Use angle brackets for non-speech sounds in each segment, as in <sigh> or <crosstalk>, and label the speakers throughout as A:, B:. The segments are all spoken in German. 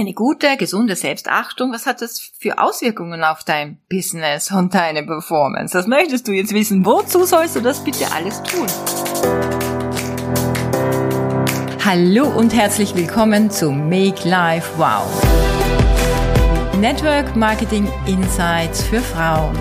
A: Eine gute, gesunde Selbstachtung, was hat das für Auswirkungen auf dein Business und deine Performance? Das möchtest du jetzt wissen. Wozu sollst du das bitte alles tun? Hallo und herzlich willkommen zu Make Life Wow. Network Marketing Insights für Frauen.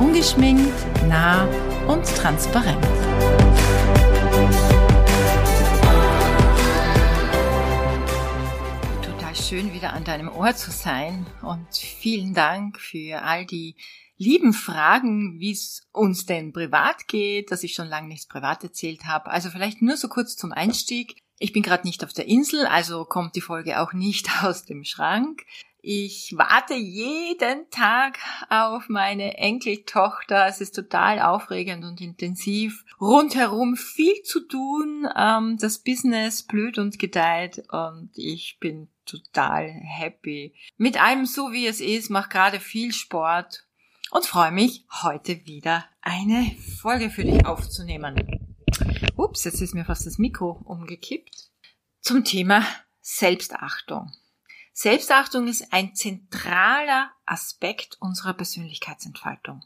A: Ungeschminkt, nah und transparent. Schön, wieder an deinem Ohr zu sein und vielen Dank für all die lieben Fragen, wie es uns denn privat geht, dass ich schon lange nichts privat erzählt habe. Also vielleicht nur so kurz zum Einstieg. Ich bin gerade nicht auf der Insel, also kommt die Folge auch nicht <laughs> aus dem Schrank. Ich warte jeden Tag auf meine Enkeltochter. Es ist total aufregend und intensiv. Rundherum viel zu tun. Ähm, das Business blüht und gedeiht und ich bin total happy. Mit allem so wie es ist, mache gerade viel Sport und freue mich, heute wieder eine Folge für dich aufzunehmen. Ups, jetzt ist mir fast das Mikro umgekippt. Zum Thema Selbstachtung. Selbstachtung ist ein zentraler Aspekt unserer Persönlichkeitsentfaltung.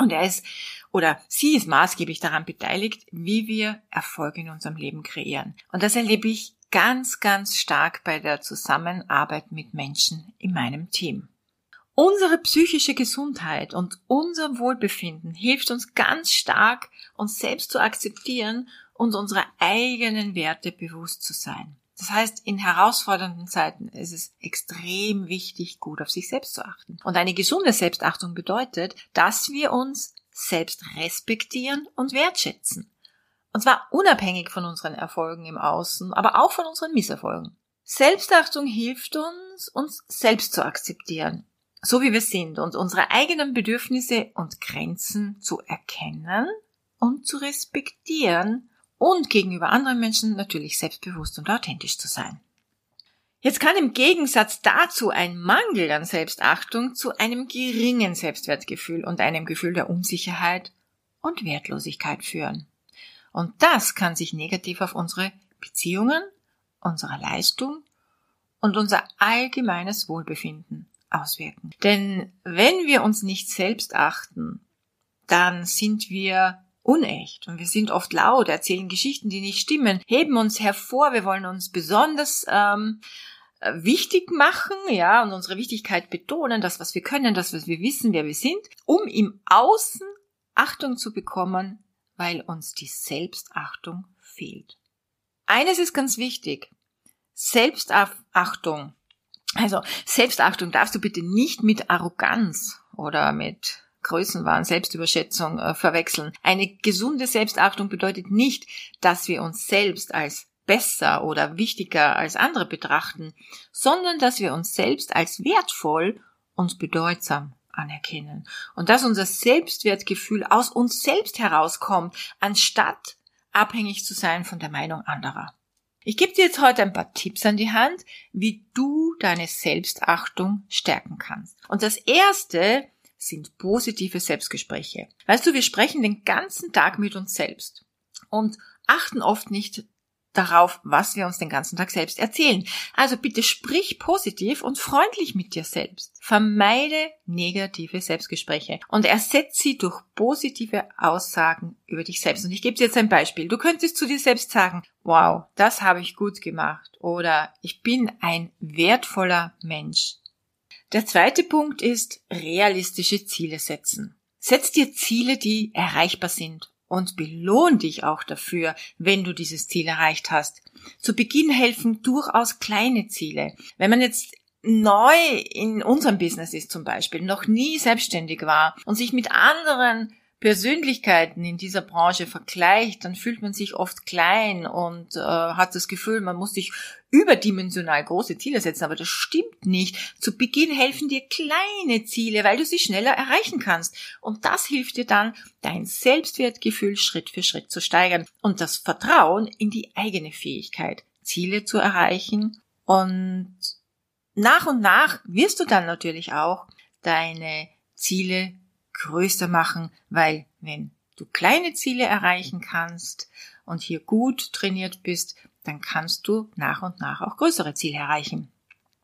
A: Und er ist oder sie ist maßgeblich daran beteiligt, wie wir Erfolge in unserem Leben kreieren. Und das erlebe ich ganz, ganz stark bei der Zusammenarbeit mit Menschen in meinem Team. Unsere psychische Gesundheit und unser Wohlbefinden hilft uns ganz stark, uns selbst zu akzeptieren und unsere eigenen Werte bewusst zu sein. Das heißt, in herausfordernden Zeiten ist es extrem wichtig, gut auf sich selbst zu achten. Und eine gesunde Selbstachtung bedeutet, dass wir uns selbst respektieren und wertschätzen. Und zwar unabhängig von unseren Erfolgen im Außen, aber auch von unseren Misserfolgen. Selbstachtung hilft uns, uns selbst zu akzeptieren, so wie wir sind und unsere eigenen Bedürfnisse und Grenzen zu erkennen und zu respektieren und gegenüber anderen Menschen natürlich selbstbewusst und authentisch zu sein. Jetzt kann im Gegensatz dazu ein Mangel an Selbstachtung zu einem geringen Selbstwertgefühl und einem Gefühl der Unsicherheit und Wertlosigkeit führen. Und das kann sich negativ auf unsere Beziehungen, unsere Leistung und unser allgemeines Wohlbefinden auswirken. Denn wenn wir uns nicht selbst achten, dann sind wir unecht und wir sind oft laut, erzählen Geschichten, die nicht stimmen, heben uns hervor, wir wollen uns besonders ähm, wichtig machen, ja, und unsere Wichtigkeit betonen, das, was wir können, das, was wir wissen, wer wir sind, um im Außen Achtung zu bekommen, weil uns die Selbstachtung fehlt. Eines ist ganz wichtig. Selbstachtung. Also Selbstachtung darfst du bitte nicht mit Arroganz oder mit Größenwahn, Selbstüberschätzung äh, verwechseln. Eine gesunde Selbstachtung bedeutet nicht, dass wir uns selbst als besser oder wichtiger als andere betrachten, sondern dass wir uns selbst als wertvoll und bedeutsam anerkennen. Und dass unser Selbstwertgefühl aus uns selbst herauskommt, anstatt abhängig zu sein von der Meinung anderer. Ich gebe dir jetzt heute ein paar Tipps an die Hand, wie du deine Selbstachtung stärken kannst. Und das erste sind positive Selbstgespräche. Weißt du, wir sprechen den ganzen Tag mit uns selbst und achten oft nicht darauf, was wir uns den ganzen Tag selbst erzählen. Also bitte sprich positiv und freundlich mit dir selbst. Vermeide negative Selbstgespräche und ersetze sie durch positive Aussagen über dich selbst. Und ich gebe dir jetzt ein Beispiel. Du könntest zu dir selbst sagen, wow, das habe ich gut gemacht oder ich bin ein wertvoller Mensch. Der zweite Punkt ist realistische Ziele setzen. Setz dir Ziele, die erreichbar sind und belohn dich auch dafür, wenn du dieses Ziel erreicht hast. Zu Beginn helfen durchaus kleine Ziele. Wenn man jetzt neu in unserem Business ist zum Beispiel, noch nie selbstständig war und sich mit anderen Persönlichkeiten in dieser Branche vergleicht, dann fühlt man sich oft klein und äh, hat das Gefühl, man muss sich überdimensional große Ziele setzen, aber das stimmt nicht. Zu Beginn helfen dir kleine Ziele, weil du sie schneller erreichen kannst. Und das hilft dir dann, dein Selbstwertgefühl Schritt für Schritt zu steigern und das Vertrauen in die eigene Fähigkeit, Ziele zu erreichen. Und nach und nach wirst du dann natürlich auch deine Ziele größer machen, weil wenn du kleine Ziele erreichen kannst und hier gut trainiert bist, dann kannst du nach und nach auch größere Ziele erreichen.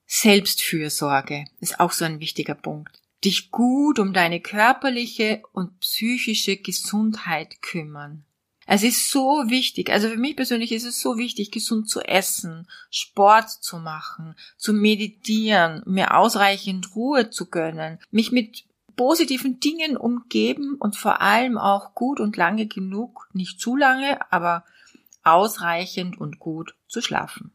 A: Selbstfürsorge ist auch so ein wichtiger Punkt. Dich gut um deine körperliche und psychische Gesundheit kümmern. Es ist so wichtig, also für mich persönlich ist es so wichtig, gesund zu essen, Sport zu machen, zu meditieren, mir ausreichend Ruhe zu gönnen, mich mit positiven Dingen umgeben und vor allem auch gut und lange genug, nicht zu lange, aber ausreichend und gut zu schlafen.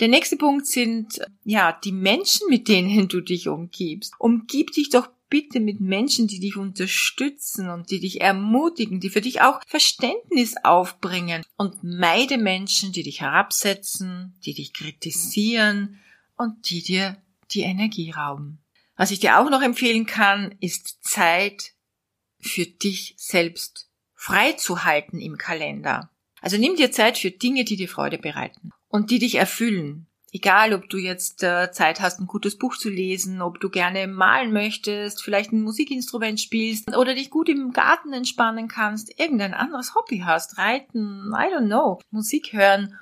A: Der nächste Punkt sind, ja, die Menschen, mit denen du dich umgibst. Umgib dich doch bitte mit Menschen, die dich unterstützen und die dich ermutigen, die für dich auch Verständnis aufbringen und meide Menschen, die dich herabsetzen, die dich kritisieren und die dir die Energie rauben. Was ich dir auch noch empfehlen kann, ist Zeit für dich selbst freizuhalten im Kalender. Also nimm dir Zeit für Dinge, die dir Freude bereiten und die dich erfüllen. Egal, ob du jetzt äh, Zeit hast, ein gutes Buch zu lesen, ob du gerne malen möchtest, vielleicht ein Musikinstrument spielst oder dich gut im Garten entspannen kannst, irgendein anderes Hobby hast, reiten, I don't know, Musik hören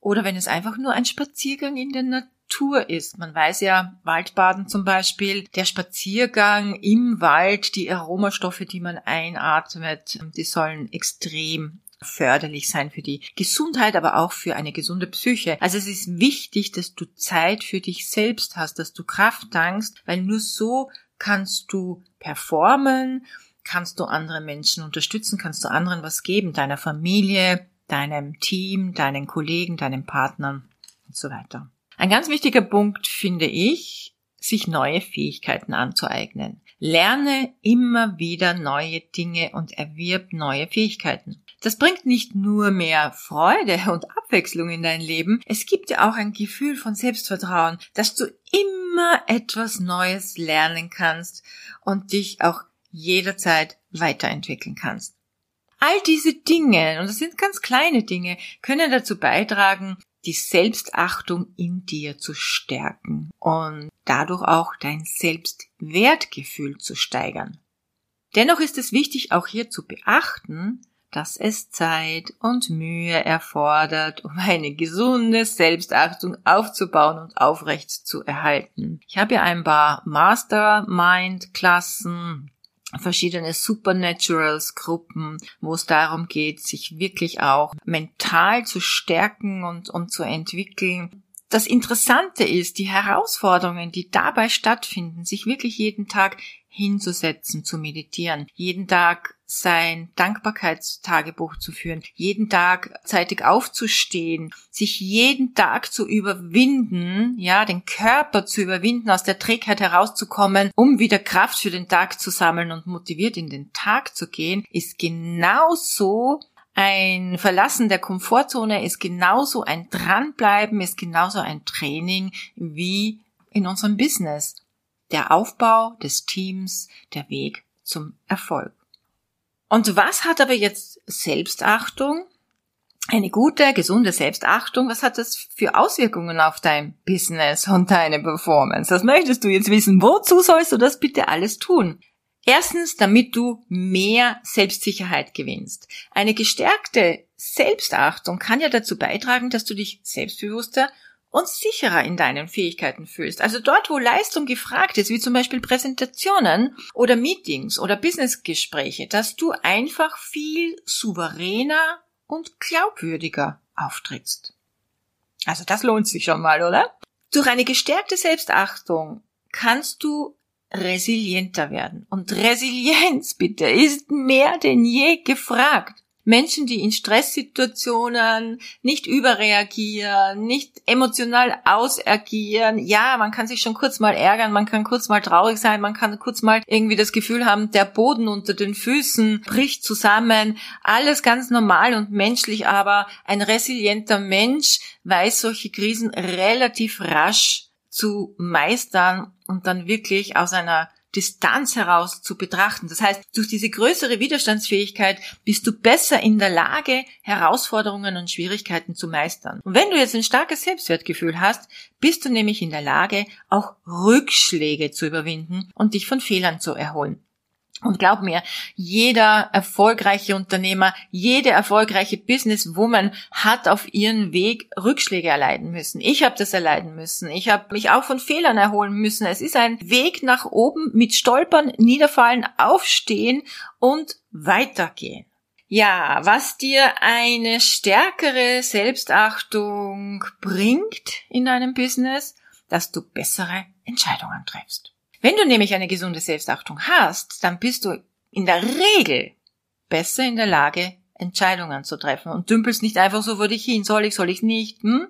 A: oder wenn es einfach nur ein Spaziergang in der Natur ist. Man weiß ja, Waldbaden zum Beispiel, der Spaziergang im Wald, die Aromastoffe, die man einatmet, die sollen extrem förderlich sein für die Gesundheit, aber auch für eine gesunde Psyche. Also es ist wichtig, dass du Zeit für dich selbst hast, dass du Kraft tankst, weil nur so kannst du performen, kannst du andere Menschen unterstützen, kannst du anderen was geben, deiner Familie, deinem Team, deinen Kollegen, deinen Partnern und so weiter. Ein ganz wichtiger Punkt finde ich, sich neue Fähigkeiten anzueignen. Lerne immer wieder neue Dinge und erwirb neue Fähigkeiten. Das bringt nicht nur mehr Freude und Abwechslung in dein Leben, es gibt dir auch ein Gefühl von Selbstvertrauen, dass du immer etwas Neues lernen kannst und dich auch jederzeit weiterentwickeln kannst. All diese Dinge, und das sind ganz kleine Dinge, können dazu beitragen, die Selbstachtung in dir zu stärken und dadurch auch dein Selbstwertgefühl zu steigern. Dennoch ist es wichtig, auch hier zu beachten, dass es Zeit und Mühe erfordert, um eine gesunde Selbstachtung aufzubauen und aufrecht zu erhalten. Ich habe ja ein paar Mastermind-Klassen, verschiedene Supernaturals Gruppen, wo es darum geht, sich wirklich auch mental zu stärken und, und zu entwickeln. Das Interessante ist, die Herausforderungen, die dabei stattfinden, sich wirklich jeden Tag hinzusetzen, zu meditieren, jeden Tag sein Dankbarkeitstagebuch zu führen, jeden Tag zeitig aufzustehen, sich jeden Tag zu überwinden, ja, den Körper zu überwinden, aus der Trägheit herauszukommen, um wieder Kraft für den Tag zu sammeln und motiviert in den Tag zu gehen, ist genauso ein Verlassen der Komfortzone ist genauso ein Dranbleiben, ist genauso ein Training wie in unserem Business. Der Aufbau des Teams, der Weg zum Erfolg. Und was hat aber jetzt Selbstachtung? Eine gute, gesunde Selbstachtung, was hat das für Auswirkungen auf dein Business und deine Performance? Das möchtest du jetzt wissen. Wozu sollst du das bitte alles tun? Erstens, damit du mehr Selbstsicherheit gewinnst. Eine gestärkte Selbstachtung kann ja dazu beitragen, dass du dich selbstbewusster und sicherer in deinen Fähigkeiten fühlst. Also dort, wo Leistung gefragt ist, wie zum Beispiel Präsentationen oder Meetings oder Businessgespräche, dass du einfach viel souveräner und glaubwürdiger auftrittst. Also das lohnt sich schon mal, oder? Durch eine gestärkte Selbstachtung kannst du resilienter werden. Und Resilienz, bitte, ist mehr denn je gefragt. Menschen, die in Stresssituationen nicht überreagieren, nicht emotional ausagieren. Ja, man kann sich schon kurz mal ärgern, man kann kurz mal traurig sein, man kann kurz mal irgendwie das Gefühl haben, der Boden unter den Füßen bricht zusammen. Alles ganz normal und menschlich, aber ein resilienter Mensch weiß solche Krisen relativ rasch zu meistern und dann wirklich aus einer Distanz heraus zu betrachten. Das heißt, durch diese größere Widerstandsfähigkeit bist du besser in der Lage, Herausforderungen und Schwierigkeiten zu meistern. Und wenn du jetzt ein starkes Selbstwertgefühl hast, bist du nämlich in der Lage, auch Rückschläge zu überwinden und dich von Fehlern zu erholen. Und glaub mir, jeder erfolgreiche Unternehmer, jede erfolgreiche Businesswoman hat auf ihren Weg Rückschläge erleiden müssen. Ich habe das erleiden müssen. Ich habe mich auch von Fehlern erholen müssen. Es ist ein Weg nach oben mit Stolpern, Niederfallen, Aufstehen und weitergehen. Ja, was dir eine stärkere Selbstachtung bringt in deinem Business, dass du bessere Entscheidungen triffst. Wenn du nämlich eine gesunde Selbstachtung hast, dann bist du in der Regel besser in der Lage, Entscheidungen zu treffen und dümpelst nicht einfach so vor dich hin, soll ich, soll ich nicht. Hm?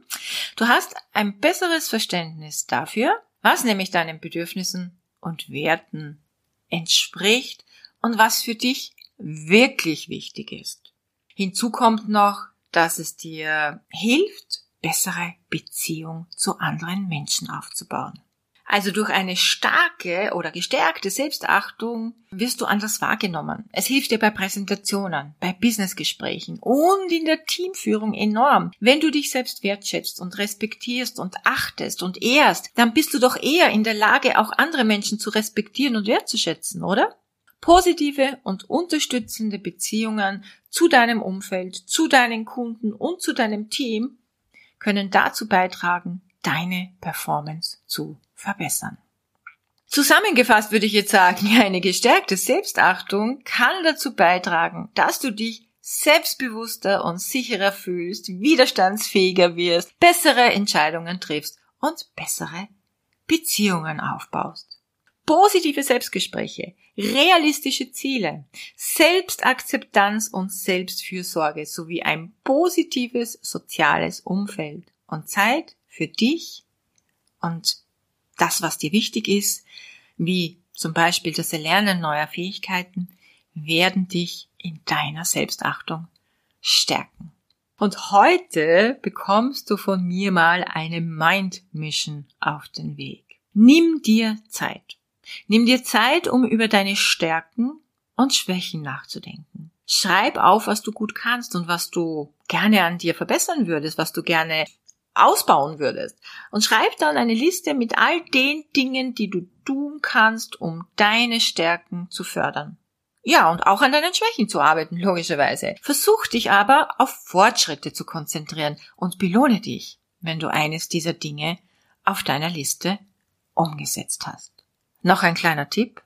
A: Du hast ein besseres Verständnis dafür, was nämlich deinen Bedürfnissen und Werten entspricht und was für dich wirklich wichtig ist. Hinzu kommt noch, dass es dir hilft, bessere Beziehung zu anderen Menschen aufzubauen. Also durch eine starke oder gestärkte Selbstachtung wirst du anders wahrgenommen. Es hilft dir bei Präsentationen, bei Businessgesprächen und in der Teamführung enorm. Wenn du dich selbst wertschätzt und respektierst und achtest und ehrst, dann bist du doch eher in der Lage, auch andere Menschen zu respektieren und wertzuschätzen, oder? Positive und unterstützende Beziehungen zu deinem Umfeld, zu deinen Kunden und zu deinem Team können dazu beitragen, deine Performance zu verbessern. Zusammengefasst würde ich jetzt sagen, <laughs> eine gestärkte Selbstachtung kann dazu beitragen, dass du dich selbstbewusster und sicherer fühlst, widerstandsfähiger wirst, bessere Entscheidungen triffst und bessere Beziehungen aufbaust. Positive Selbstgespräche, realistische Ziele, Selbstakzeptanz und Selbstfürsorge sowie ein positives soziales Umfeld und Zeit für dich und das, was dir wichtig ist, wie zum Beispiel das Erlernen neuer Fähigkeiten, werden dich in deiner Selbstachtung stärken. Und heute bekommst du von mir mal eine Mind Mission auf den Weg. Nimm dir Zeit. Nimm dir Zeit, um über deine Stärken und Schwächen nachzudenken. Schreib auf, was du gut kannst und was du gerne an dir verbessern würdest, was du gerne ausbauen würdest. Und schreib dann eine Liste mit all den Dingen, die du tun kannst, um deine Stärken zu fördern. Ja, und auch an deinen Schwächen zu arbeiten, logischerweise. Versuch dich aber auf Fortschritte zu konzentrieren und belohne dich, wenn du eines dieser Dinge auf deiner Liste umgesetzt hast. Noch ein kleiner Tipp.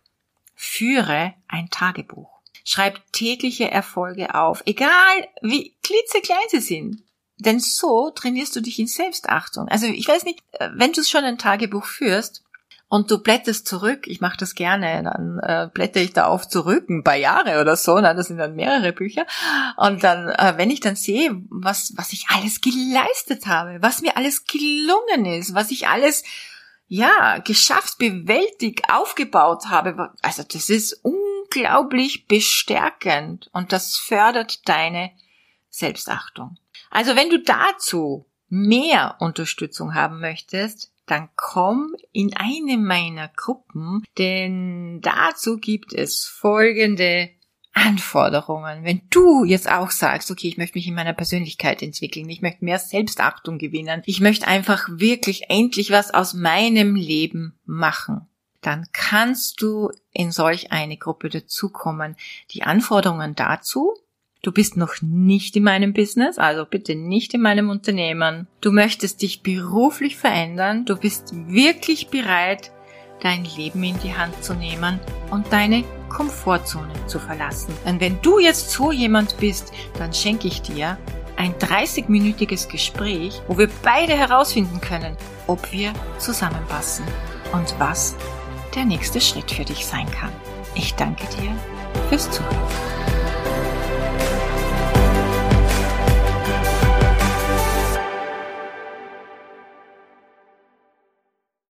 A: Führe ein Tagebuch. Schreib tägliche Erfolge auf, egal wie klitzeklein sie sind. Denn so trainierst du dich in Selbstachtung. Also ich weiß nicht, äh, wenn du schon ein Tagebuch führst und du blätterst zurück, ich mache das gerne, dann äh, blätter ich da auf zurück, ein paar Jahre oder so, na, das sind dann mehrere Bücher. Und dann, äh, wenn ich dann sehe, was, was ich alles geleistet habe, was mir alles gelungen ist, was ich alles ja, geschafft, bewältigt, aufgebaut habe. Also das ist unglaublich bestärkend und das fördert deine Selbstachtung. Also wenn du dazu mehr Unterstützung haben möchtest, dann komm in eine meiner Gruppen, denn dazu gibt es folgende Anforderungen. Wenn du jetzt auch sagst, okay, ich möchte mich in meiner Persönlichkeit entwickeln, ich möchte mehr Selbstachtung gewinnen, ich möchte einfach wirklich endlich was aus meinem Leben machen, dann kannst du in solch eine Gruppe dazukommen. Die Anforderungen dazu Du bist noch nicht in meinem Business, also bitte nicht in meinem Unternehmen. Du möchtest dich beruflich verändern. Du bist wirklich bereit, dein Leben in die Hand zu nehmen und deine Komfortzone zu verlassen. Und wenn du jetzt so jemand bist, dann schenke ich dir ein 30-minütiges Gespräch, wo wir beide herausfinden können, ob wir zusammenpassen und was der nächste Schritt für dich sein kann. Ich danke dir fürs Zuhören.